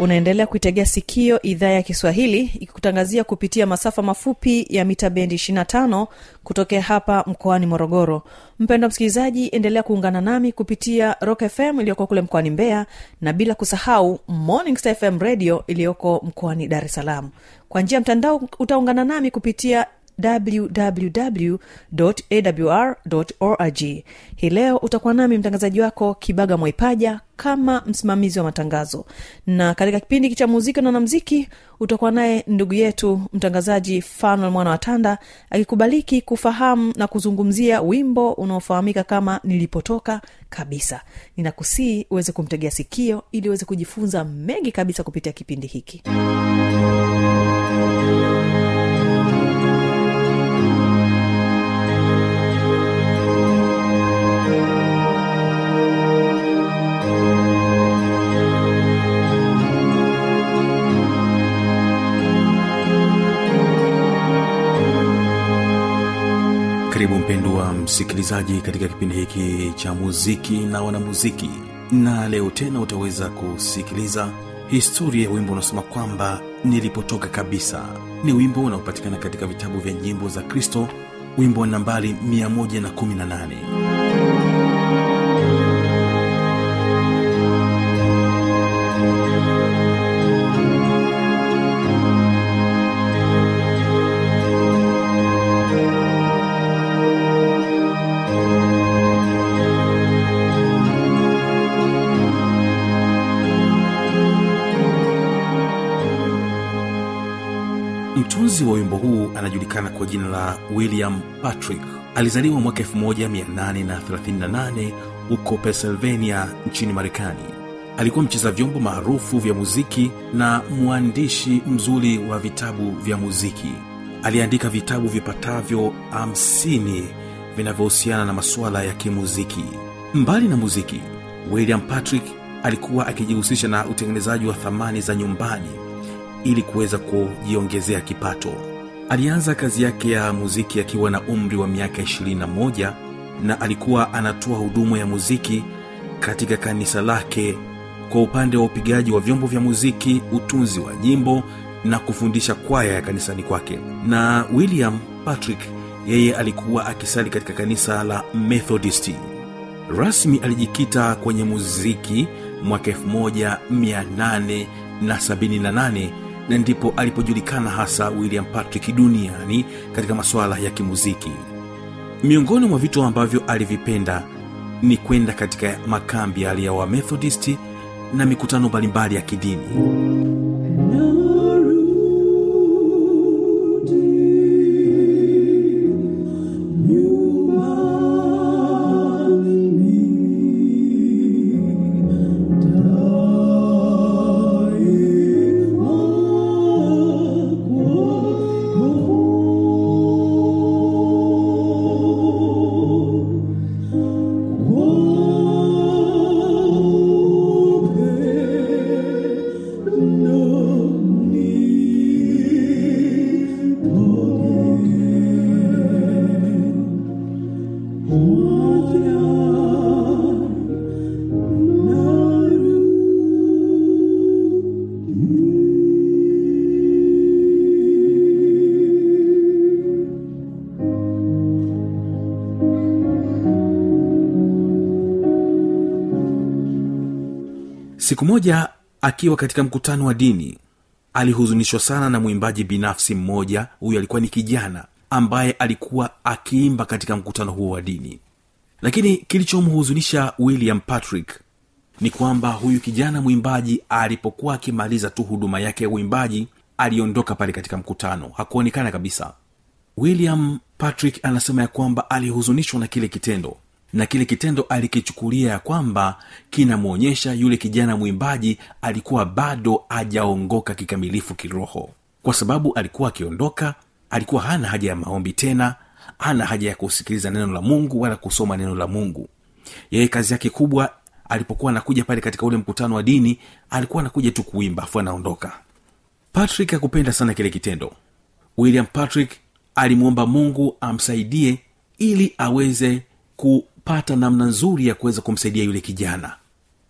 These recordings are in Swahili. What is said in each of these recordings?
unaendelea kuitegea sikio idhaa ya kiswahili ikikutangazia kupitia masafa mafupi ya mita bendi 25 kutokea hapa mkoani morogoro. Mpendo msikilizaji endelea kuungana nami kupitia rock fm iliyoko kule mkoani mbeya na bila kusahau morning fm radio iliyoko mkoani dar es salaam. Kwa njia ya mtandao utaungana nami kupitia www.awr.org hii leo utakuwa nami mtangazaji wako kibaga mwaipaja kama msimamizi wa matangazo. Na katika kipindi cha muziki na namziki utakuwa naye ndugu yetu mtangazaji fanuel mwana wa tanda akikubaliki kufahamu na kuzungumzia wimbo unaofahamika kama nilipotoka kabisa. Ninakusii uweze kumtegea sikio ili uweze kujifunza mengi kabisa kupitia kipindi hiki. karibu msikilizaji katika kipindi hiki cha muziki na wanamuziki na leo tena utaweza kusikiliza historia ya wimbo unaosema kwamba nilipotoka kabisa. Ni wimbo unaopatikana katika vitabu vya nyimbo za kristo wimbo wa nambari 118 mtunzi wa wimbo huu anajulikana kwa jina la william patrick. Alizaliwa mwaka 1838 huko pennsylvania nchini marekani. Alikuwa mcheza vyombo maarufu vya muziki na mwandishi mzuri wa vitabu vya muziki. Aliandika vitabu vipatavyo 50 vinavyohusiana na masuala ya kimuziki. Mbali na muziki william patrick alikuwa akijihusisha na utengenezaji wa thamani za nyumbani ili kuweza kujiongezea kipato. Alianza kazi yake ya muziki akiwa na umri wa miaka 21 na alikuwa anatoa huduma ya muziki katika kanisa lake kwa upande wa upigaji wa vyombo vya muziki utunzi wa nyimbo na kufundisha kwaya ya kanisani kwake. Na william patrick yeye alikuwa akisali katika kanisa la methodisti rasmi alijikita kwenye muziki mwaka 1878 na ndipo alipojulikana hasa william patrick duniani katika masuala ya kimuziki. Miongoni mwa vitu ambavyo alivipenda ni kwenda katika makambi ya wamethodisti na mikutano mbalimbali ya kidini siku moja akiwa katika mkutano wa dini alihuzunishwa sana na mwimbaji binafsi mmoja. Huyu alikuwa ni kijana ambaye alikuwa akiimba katika mkutano huo wa dini. Lakini kilichomhuzunisha william patrick ni kwamba huyu kijana mwimbaji alipokuwa akimaliza tu huduma yake ya uimbaji aliondoka pale katika mkutano. Hakuonekana kabisa. William patrick anasema ya kwamba alihuzunishwa na kile kitendo na kile kitendo alikichukulia ya kwamba kinamwonyesha yule kijana mwimbaji alikuwa bado ajaongoka kikamilifu kiroho. Kwa sababu alikuwa akiondoka alikuwa hana haja ya maombi tena hana haja ya kusikiliza neno la mungu wala kusoma neno la mungu. Yeye kazi yake kubwa alipokuwa anakuja pale katika ule mkutano wa dini alikuwa anakuja tu kuimba afu anaondoka. Patrick akupenda sana kile kitendo. William patrick alimwomba mungu amsaidie ili aweze kupata namna nzuri ya kuweza kumsaidia yule kijana.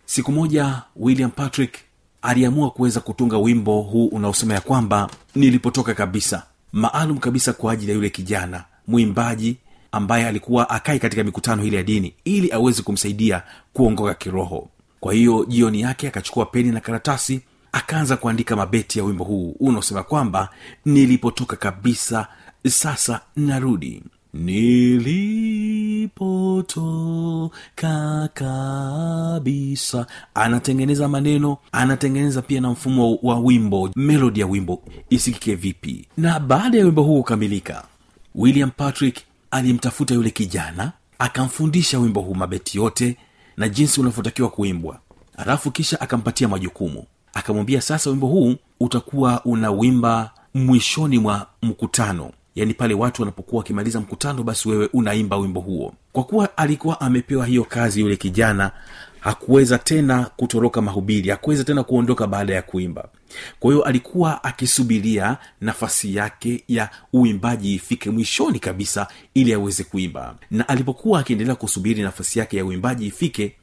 Siku moja william patrick aliamua kuweza kutunga wimbo huu unaosema ya kwamba nilipotoka kabisa. Maalum kabisa kwa ajili ya yule kijana mwimbaji ambaye alikuwa akae katika mikutano ile ya dini ili aweze kumsaidia kuongoka kiroho. Kwa hiyo jioni yake akachukua peni na karatasi akaanza kuandika mabeti ya wimbo huu unaosema kwamba nilipotoka kabisa sasa narudi nilipotoka kabisa. Anatengeneza maneno anatengeneza pia na mfumo wa wimbo melodi ya wimbo. Isikike vipi? Na baada ya wimbo huu kukamilika william patrick alimtafuta yule kijana akamfundisha wimbo huu mabeti yote na jinsi unavyotakiwa kuimbwa. Alafu kisha akampatia majukumu. Akamwambia sasa wimbo huu utakuwa unawimba mwishoni mwa mkutano yaani pale watu wanapokuwa wakimaliza mkutano basi wewe unaimba wimbo huo. Kwa kuwa alikuwa amepewa hiyo kazi yule kijana hakuweza tena kutoroka mahubiri hakuweza tena kuondoka baada ya kuimba. Kwa hiyo alikuwa akisubiria nafasi yake ya uimbaji ifike mwishoni kabisa ili aweze kuimba. Na alipokuwa akiendelea kusubiri nafasi yake ya uimbaji ifike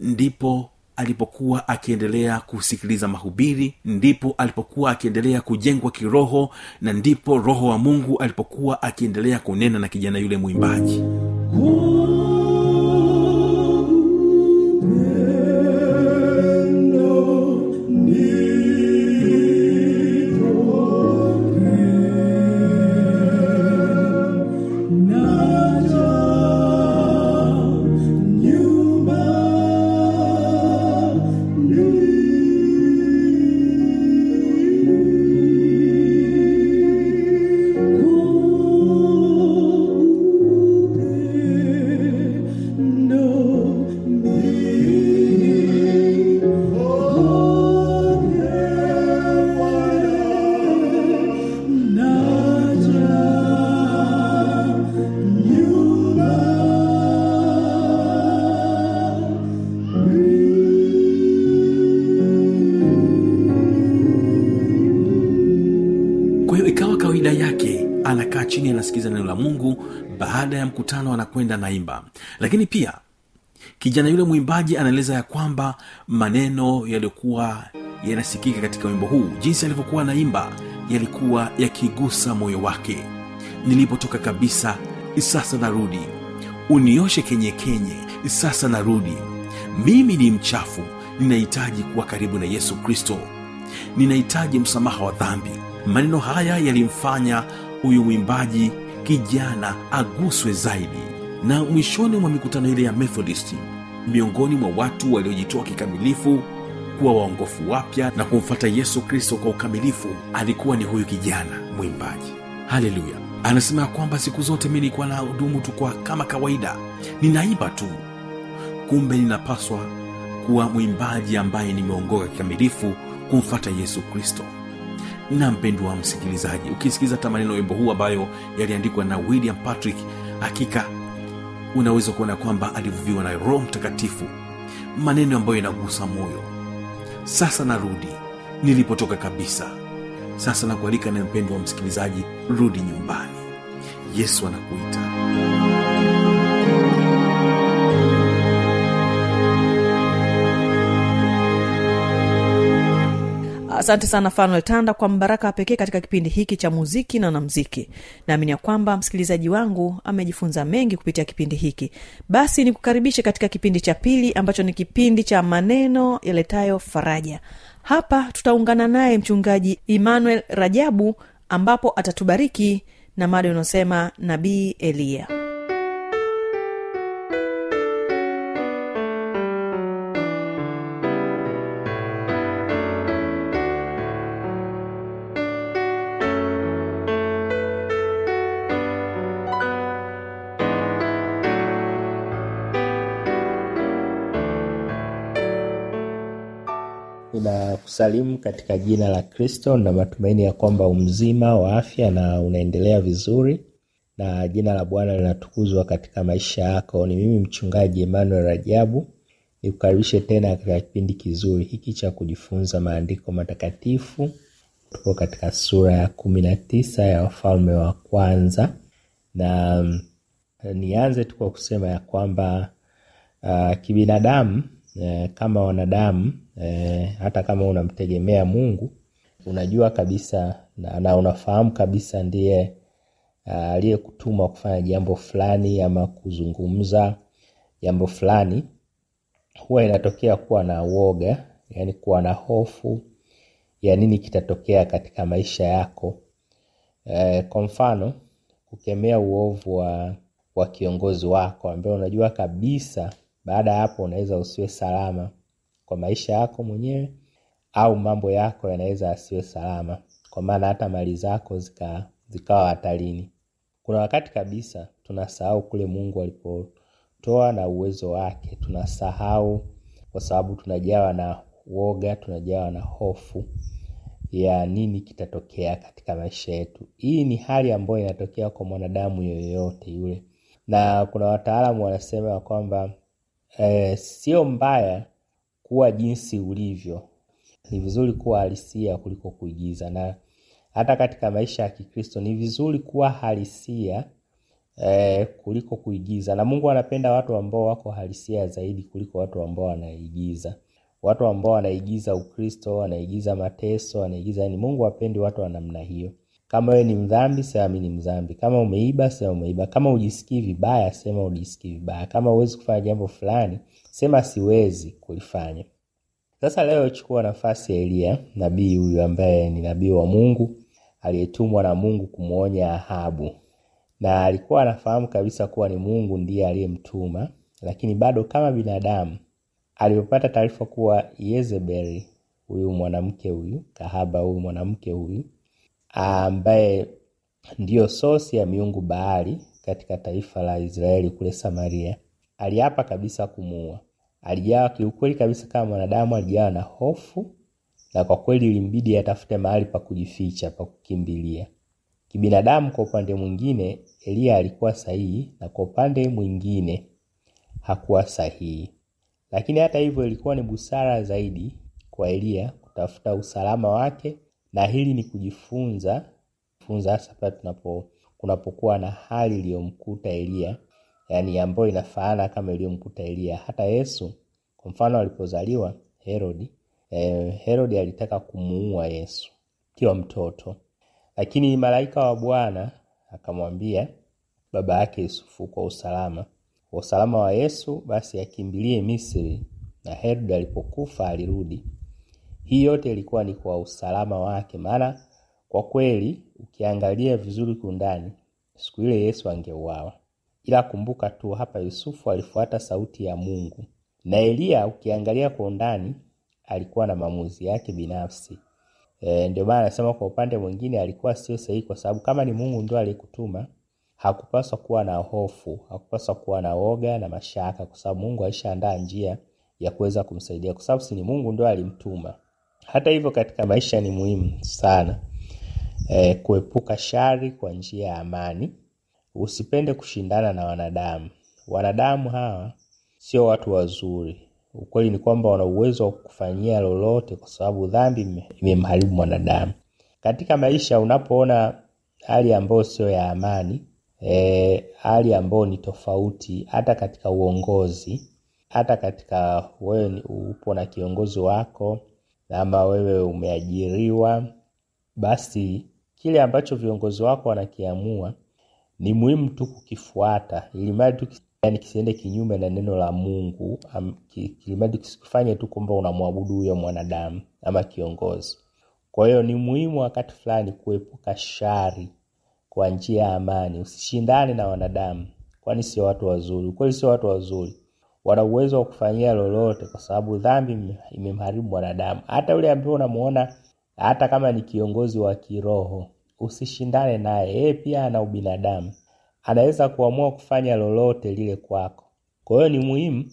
ndipo alipokuwa akiendelea kusikiliza mahubiri ndipo alipokuwa akiendelea kujengwa kiroho na ndipo roho wa mungu alipokuwa akiendelea kunena na kijana yule mwimbaji. kwa chini neno la mungu baada ya mkutano anakwenda naimba. Lakini pia kijana yule mwimbaji anaeleza ya kwamba maneno yaliyokuwa yanasikika katika wimbo huu jinsi alivyokuwa anaimba yalikuwa yakigusa moyo wake. Nilipotoka kabisa sasa narudi. Unioshe kenye kenye sasa narudi. Mimi ni mchafu ninahitaji kuwa karibu na yesu kristo. Ninahitaji msamaha wa dhambi. Maneno haya yalimfanya huyu mwimbaji kijana aguswe zaidi. Na mwishoni mwa mikutano ile ya methodisti miongoni mwa watu waliojitoa kikamilifu kuwa waongofu wapya na kumfata yesu kristo kwa ukamilifu alikuwa ni huyu kijana mwimbaji. Haleluya! Anasema ya kwamba siku zote mi nilikuwa na hudumu tu kwa kama kawaida. Ninaimba tu. Kumbe ninapaswa kuwa mwimbaji ambaye nimeongoka kikamilifu kumfata yesu kristo na mpendwa wa msikilizaji ukisikiliza hata maneno wimbo huu ambayo yaliandikwa na william patrick hakika unaweza kuona kwamba alivuviwa na roho mtakatifu maneno ambayo yanagusa moyo. Sasa narudi nilipotoka kabisa. Sasa nakualika na mpendwa wa msikilizaji rudi nyumbani. Yesu anakuita asante sana fanuel tanda kwa mbaraka wa pekee katika kipindi hiki cha muziki na wanamziki naamini ya kwamba msikilizaji wangu amejifunza mengi kupitia kipindi hiki. Basi nikukaribishe katika kipindi cha pili ambacho ni kipindi cha maneno yaletayo faraja. Hapa tutaungana naye mchungaji emmanuel rajabu ambapo atatubariki na mada unaosema nabii eliya ninakusalimu katika jina la kristo na matumaini ya kwamba umzima wa afya na unaendelea vizuri. Na jina la bwana linatukuzwa katika maisha yako. Ni mimi mchungaji emmanuel rajabu. Nikukaribishe tena katika kipindi kizuri hiki cha kujifunza maandiko matakatifu. Tuko katika sura ya kumi na tisa ya wafalme wa kwanza. Na mm, nianze tu kwa kusema ya kwamba uh, kibinadamu eh, kama wanadamu eh, hata kama unamtegemea mungu unajua kabisa na, na unafahamu kabisa ndiye uh, aliyekutuma kufanya jambo fulani ama kuzungumza jambo fulani huwa inatokea kuwa na uoga yani kuwa na hofu ya nini kitatokea katika maisha yako. E, kwa mfano kukemea uovu wa, wa kiongozi wako ambaye unajua kabisa baada ya hapo unaweza usiwe salama kwa maisha yako mwenyewe au mambo yako yanaweza asiwe salama. Kwa maana hata mali zako zika, zikawa hatarini. Kuna wakati kabisa tunasahau kule mungu alipotoa na uwezo wake. Tunasahau kwa sababu tunajawa na woga tunajawa na hofu ya nini kitatokea katika maisha yetu. Hii ni hali ambayo inatokea kwa mwanadamu yoyote yule. Na kuna wataalamu wanasema kwamba eh, sio mbaya kuwa jinsi ulivyo. Ni vizuri kuwa halisia kuliko kuigiza. Na hata katika maisha ya kikristo ni vizuri kuwa halisia eh, kuliko kuigiza. Na mungu anapenda watu ambao wako halisia zaidi kuliko watu ambao wanaigiza. Watu ambao wanaigiza ukristo wanaigiza mateso wanaigiza yani mungu apendi watu wa namna hiyo kama wewe ni mdhambi sema mi ni mdhambi. Kama umeiba sema umeiba. Kama ujisikii vibaya sema ujisikii vibaya. Kama huwezi kufanya jambo fulani sema siwezi kulifanya. Sasa leo chukua nafasi ya eliya nabii huyu ambaye ni nabii wa mungu aliyetumwa na mungu kumwonya ahabu. Na alikuwa anafahamu kabisa kuwa ni mungu ndiye aliyemtuma lakini bado kama binadamu alipopata taarifa kuwa yezebeli huyu mwanamke huyu kahaba huyu mwanamke huyu ambaye ndiyo sosi ya miungu baali katika taifa la israeli kule samaria aliapa kabisa kumuua. Alijawa kiukweli kabisa kama mwanadamu alijawa na hofu na kwa kweli ilimbidi atafute mahali pa kujificha pa kukimbilia. Kibinadamu kwa upande mwingine eliya alikuwa sahihi na kwa upande mwingine hakuwa sahihi. Lakini hata hivyo ilikuwa ni busara zaidi kwa eliya kutafuta usalama wake na hili ni kujifunza funza hasa pale tunapo kunapokuwa na hali iliyomkuta eliya yani ambayo inafaana kama iliyomkuta eliya hata yesu kwa mfano alipozaliwa herodi eh, herodi alitaka kumuua yesu akiwa mtoto. Lakini malaika wa bwana akamwambia baba yake yusufu kwa usalama kwa usalama wa yesu basi akimbilie misri. Na herodi alipokufa alirudi hii yote ilikuwa ni kwa usalama wake maana kwa kweli ukiangalia vizuri kundani siku ile yesu angeuawa. Ila kumbuka tu hapa yusufu alifuata sauti ya mungu. Na eliya ukiangalia kwa undani alikuwa na maamuzi yake binafsi. E, ndio maana anasema kwa upande mwingine alikuwa sio sahihi kwa sababu kama ni mungu ndio aliyekutuma hakupaswa kuwa na hofu hakupaswa kuwa na woga na mashaka kwa sababu mungu alishaandaa njia ya kuweza kumsaidia. Kwa sababu si ni mungu ndio alimtuma hata hivyo katika maisha ni muhimu sana e, kuepuka shari kwa njia ya amani. Usipende kushindana na wanadamu. Wanadamu hawa sio watu wazuri. Ukweli ni kwamba wana uwezo wa kufanyia lolote kwa sababu dhambi imemharibu mwanadamu. Katika maisha unapoona hali ambayo sio ya amani e, hali ambayo ni tofauti hata katika uongozi hata katika wewe upo na kiongozi wako ama wewe umeajiriwa basi kile ambacho viongozi wako wanakiamua ni muhimu tu kukifuata ili yani kisiende kinyume na neno la mungu ki- kisikufanye tu kwamba unamwabudu huyo mwanadamu ama kiongozi. Kwa hiyo ni muhimu wakati fulani kuepuka shari kwa njia ya amani. Usishindane na wanadamu kwani sio watu wazuri. Ukweli sio watu wazuri wana uwezo wa kufanyia lolote kwa sababu dhambi imemharibu mwanadamu. Hata yule ambaye unamuona hata kama ni kiongozi wa kiroho usishindane naye. Yeye pia ana ubinadamu. Anaweza kuamua kufanya lolote lile kwako. Kwa hiyo ni muhimu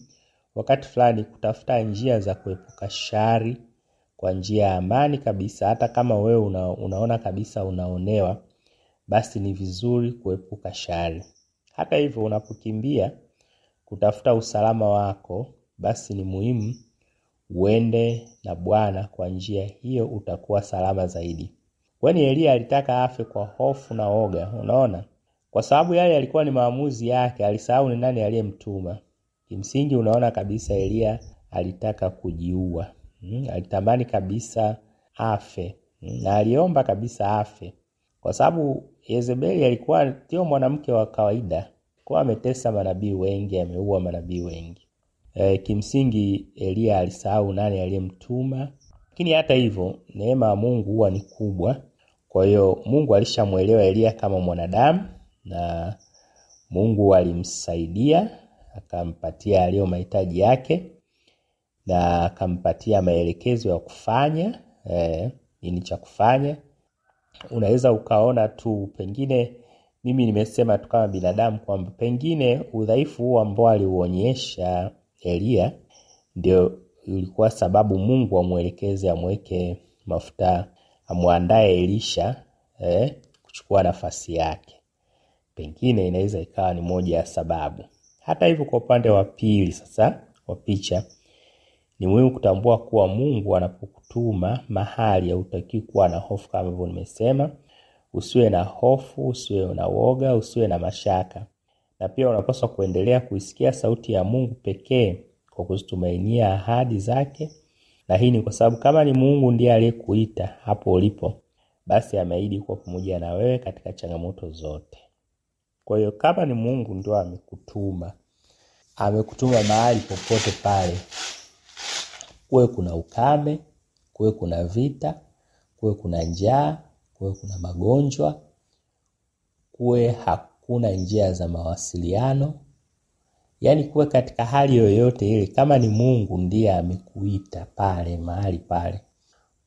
wakati fulani kutafuta njia za kuepuka shari kwa njia ya amani kabisa. Hata kama wewe una, unaona kabisa unaonewa basi ni vizuri kuepuka shari. Hata hivyo unapokimbia kutafuta usalama wako basi ni muhimu uende na bwana kwa njia hiyo utakuwa salama zaidi. Kwani eliya alitaka afe kwa hofu na oga unaona? Kwa sababu yale yalikuwa ni maamuzi yake alisahau ni nani aliyemtuma. Kimsingi unaona kabisa eliya alitaka kujiua hmm? alitamani kabisa afe hmm? na aliomba kabisa afe. Kwa sababu yezebeli alikuwa sio mwanamke wa kawaida kuwa ametesa manabii wengi ameua manabii wengi. E, kimsingi eliya alisahau nani aliyemtuma lakini hata hivyo neema ya mungu huwa ni kubwa. Kwa hiyo mungu alishamwelewa eliya kama mwanadamu na mungu alimsaidia akampatia aliyo mahitaji yake na akampatia maelekezo ya kufanya eh, nini cha kufanya. Unaweza ukaona tu pengine mimi nimesema tu kama binadamu kwamba pengine udhaifu huu ambao aliuonyesha eliya ndio ilikuwa sababu mungu amwelekeze amweke mafuta amwandae elisha eh, kuchukua nafasi yake. Pengine inaweza ikawa ni moja ya sababu. Hata hivyo kwa upande wa pili sasa wa picha ni muhimu kutambua kuwa mungu anapokutuma mahali hautakiwi kuwa na hofu kama hivyo nimesema usiwe na hofu usiwe na woga usiwe na mashaka. Na pia unapaswa kuendelea kuisikia sauti ya mungu pekee kwa kuzitumainia ahadi zake. Na hii ni kwa sababu kama ni mungu ndiye aliyekuita hapo ulipo basi ameahidi kuwa pamoja na wewe katika changamoto zote. Kwa hiyo kama ni mungu ndio amekutuma amekutuma mahali popote pale kuwe kuna ukame kuwe kuna vita kuwe kuna njaa kuwe kuna magonjwa kuwe hakuna njia za mawasiliano. Yaani kuwe katika hali yoyote ile kama ni mungu ndiye amekuita pale mahali pale.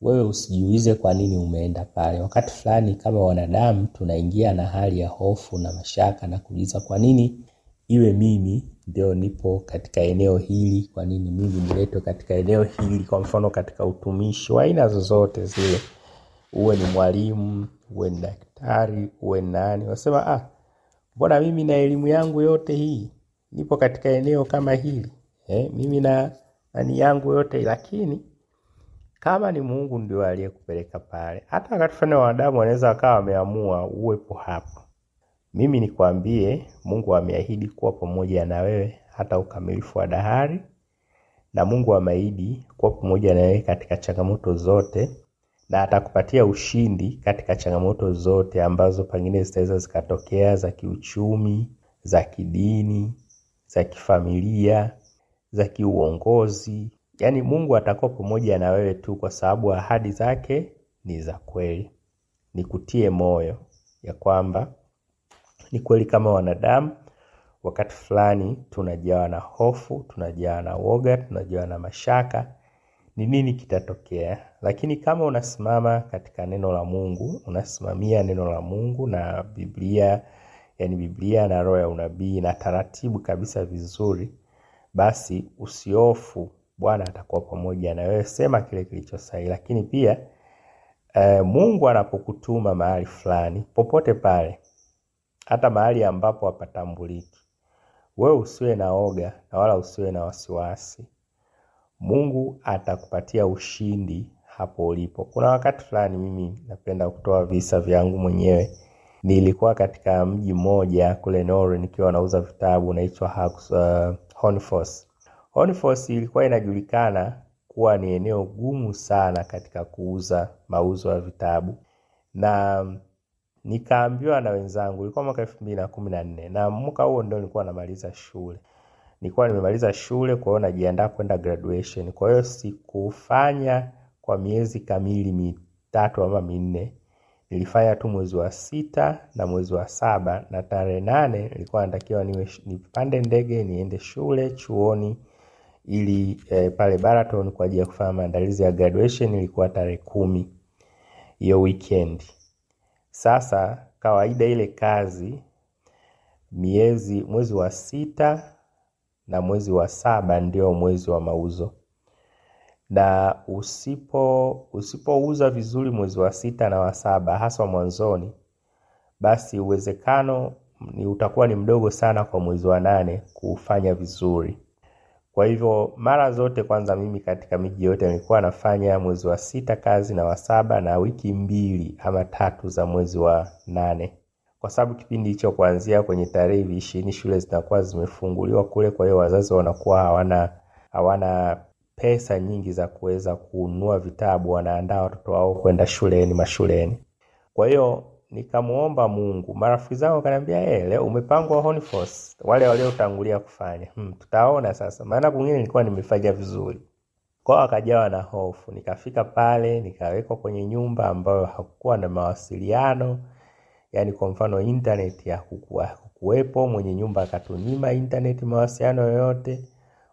Wewe usijiulize kwa nini umeenda pale. Wakati fulani kama wanadamu tunaingia na hali ya hofu na mashaka na kuuliza kwa nini iwe mimi ndio nipo katika eneo hili kwa nini mimi niletwe katika eneo hili kwa mfano katika utumishi wa aina zozote zile uwe ni mwalimu uwe ni daktari uwe ni nani. Wasema ah mbona mimi na elimu yangu yote hii nipo katika eneo kama hili? Eh, mimi na nani yangu yote lakini kama ni mungu ndio aliyekupeleka pale hata wakati fulani wanadamu wanaweza wakawa wameamua uwepo hapo. Mimi nikwambie mungu ameahidi kuwa pamoja na wewe hata ukamilifu wa dahari na mungu ameahidi kuwa pamoja na wewe katika changamoto zote na atakupatia ushindi katika changamoto zote ambazo pengine zitaweza zikatokea za kiuchumi za kidini za kifamilia za kiuongozi. Yaani mungu atakuwa pamoja na wewe tu kwa sababu ahadi zake ni za kweli. Nikutie moyo ya kwamba ni kweli kama wanadamu wakati fulani tunajawa na hofu tunajawa na woga tunajawa na mashaka ni nini kitatokea lakini kama unasimama katika neno la mungu unasimamia neno la mungu na biblia yani biblia na roho ya unabii na taratibu kabisa vizuri basi usiofu bwana atakuwa pamoja na wewe. Sema kile kilicho sahihi. Lakini pia eh, mungu anapokutuma mahali fulani popote pale hata mahali ambapo hapatambuliki wewe usiwe na oga na wala usiwe na wasiwasi mungu atakupatia ushindi hapo ulipo. Kuna wakati fulani mimi napenda kutoa visa vyangu mwenyewe. Nilikuwa katika mji mmoja kule Norway nikiwa nauza vitabu naitwa uh, ilikuwa inajulikana kuwa ni eneo gumu sana katika kuuza mauzo ya vitabu. Na nikaambiwa na wenzangu, ilikuwa mwaka elfu mbili na kumi na nne na mwaka huo ndio nilikuwa namaliza shule. Nilikuwa nimemaliza shule, kwa hiyo najiandaa kwenda graduation. Kwa hiyo sikufanya kwa miezi kamili mitatu ama minne, nilifanya tu mwezi wa sita na mwezi wa saba, na tarehe nane nilikuwa natakiwa niwe nipande ndege niende shule chuoni ili e, pale Baraton kwa ajili ya kufanya maandalizi ya graduation. Ilikuwa tarehe kumi hiyo weekend. Sasa kawaida ile kazi miezi mwezi wa sita na mwezi wa saba ndio mwezi wa mauzo, na usipo usipouza vizuri mwezi wa sita na wa saba haswa mwanzoni, basi uwezekano ni utakuwa ni mdogo sana kwa mwezi wa nane kufanya vizuri. Kwa hivyo mara zote, kwanza mimi katika miji yote nilikuwa nafanya mwezi wa sita kazi na wa saba na wiki mbili ama tatu za mwezi wa nane, kwa sababu kipindi hicho kuanzia kwenye tarehe ishirini shule zinakuwa zimefunguliwa kule. Kwa hiyo wazazi wanakuwa hawana hawana pesa nyingi za kuweza kununua vitabu, wanaandaa watoto wao kwenda shuleni mashuleni. Kwa hiyo nikamuomba Mungu. Marafiki zangu wakaniambia, eh, leo umepangwa Horniforce, wale waliotangulia kufanya. Hmm, tutaona sasa, maana kwingine nilikuwa nimefanya vizuri. Kwao akajawa na hofu. Nikafika pale nikawekwa kwenye nyumba ambayo hakukuwa na mawasiliano, yaani kwa mfano internet ya kukuwepo, mwenye nyumba akatunyima internet mawasiliano yoyote.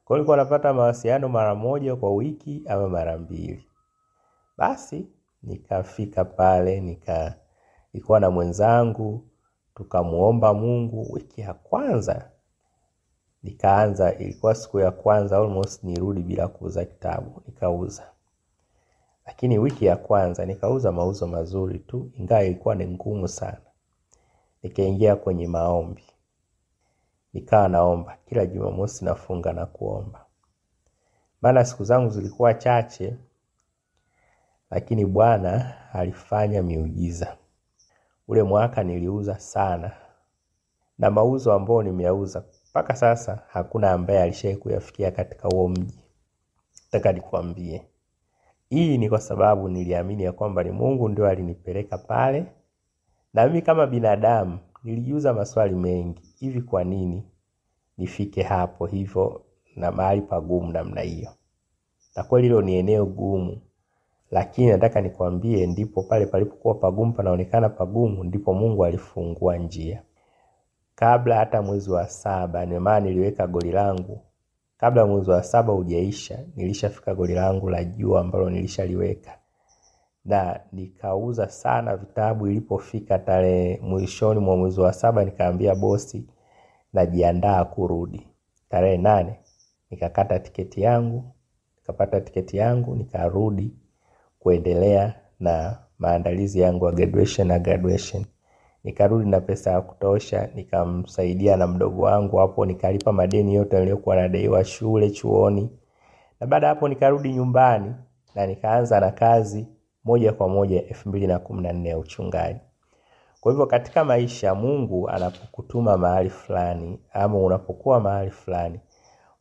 Kwa hiyo nilikuwa napata mawasiliano mara moja kwa wiki ama mara mbili. Basi nikafika pale nika nilikuwa na mwenzangu tukamuomba Mungu. Wiki ya kwanza nikaanza, ilikuwa siku ya kwanza almost nirudi bila kuuza kitabu, nikauza. Lakini wiki ya kwanza nikauza mauzo mazuri tu, ingawa ilikuwa ni ngumu sana. Nikaingia kwenye maombi, nikawa naomba. Kila Jumamosi, nafunga na kuomba, maana siku zangu zilikuwa chache, lakini Bwana alifanya miujiza. Ule mwaka niliuza sana, na mauzo ambayo nimeyauza mpaka sasa hakuna ambaye alishawahi kuyafikia katika huo mji. Nataka nikwambie, hii ni kwa sababu niliamini ya kwamba ni Mungu ndio alinipeleka pale, na mimi kama binadamu nilijiuza maswali mengi, hivi kwa nini nifike hapo hivyo na mahali pagumu namna hiyo? Na kweli hilo ni eneo gumu lakini nataka nikwambie, ndipo pale palipokuwa pagumu, panaonekana pagumu, ndipo Mungu alifungua njia. Kabla hata mwezi wa saba, ndio niliweka goli langu kabla mwezi wa saba hujaisha, nilishafika goli langu la juu ambalo nilishaliweka, na nikauza sana vitabu. Ilipofika tarehe mwishoni mwa mwezi wa saba, nikaambia bosi najiandaa kurudi. Tarehe nane nikakata tiketi yangu, nikapata tiketi yangu, nikarudi kuendelea na maandalizi yangu ya graduation na graduation. Nikarudi na pesa ya kutosha, nikamsaidia na mdogo wangu hapo, nikalipa madeni yote niliyokuwa nadaiwa shule, chuoni, na baada hapo nikarudi nyumbani na nikaanza na kazi moja kwa moja elfu mbili na kumi na nne ya uchungaji. Kwa hivyo katika maisha, Mungu anapokutuma mahali fulani ama unapokuwa mahali fulani,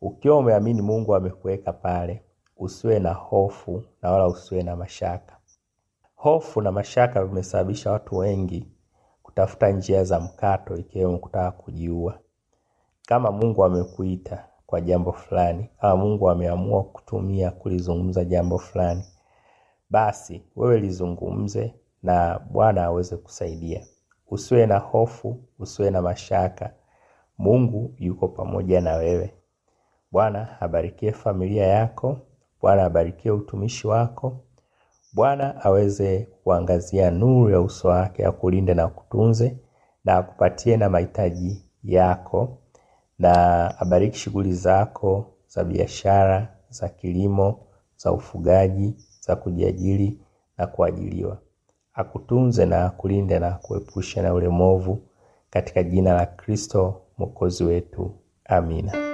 ukiwa umeamini Mungu amekuweka pale usiwe na hofu na wala usiwe na mashaka. Hofu na mashaka vimesababisha watu wengi kutafuta njia za mkato, ikiwemo kutaka kujiua. Kama Mungu amekuita kwa jambo fulani, ama Mungu ameamua kutumia kulizungumza jambo fulani, basi wewe lizungumze na Bwana aweze kusaidia. Usiwe na hofu, usiwe na mashaka. Mungu yuko pamoja na wewe. Bwana abarikie familia yako. Bwana abarikie utumishi wako. Bwana aweze kuangazia nuru ya uso wake, akulinde na kutunze, na akupatie na mahitaji yako, na abariki shughuli zako za biashara, za kilimo, za ufugaji, za kujiajiri na kuajiliwa. Akutunze na akulinde na kuepusha na ulemovu katika jina la Kristo mwokozi wetu, amina.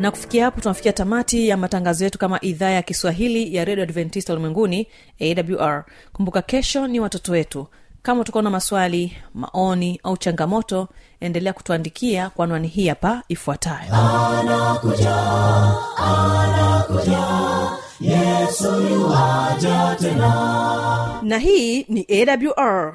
Na kufikia hapo tunafikia tamati ya matangazo yetu kama idhaa ya kiswahili ya redio adventista ulimwenguni awr kumbuka kesho ni watoto wetu. Kama utakuwa na maswali maoni au changamoto endelea kutuandikia kwa anwani hii hapa ifuatayo. Anakuja anakuja yesu yuaja tena. Na hii ni awr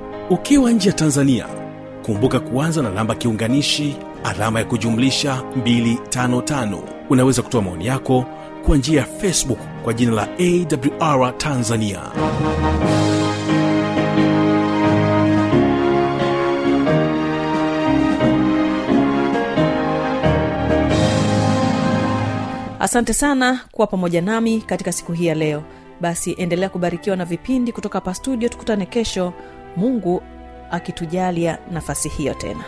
ukiwa nje ya tanzania kumbuka kuanza na namba kiunganishi alama ya kujumlisha 255 unaweza kutoa maoni yako kwa njia ya facebook kwa jina la awr tanzania. Asante sana kuwa pamoja nami katika siku hii ya leo. Basi endelea kubarikiwa na vipindi kutoka hapa studio tukutane kesho mungu akitujalia nafasi hiyo tena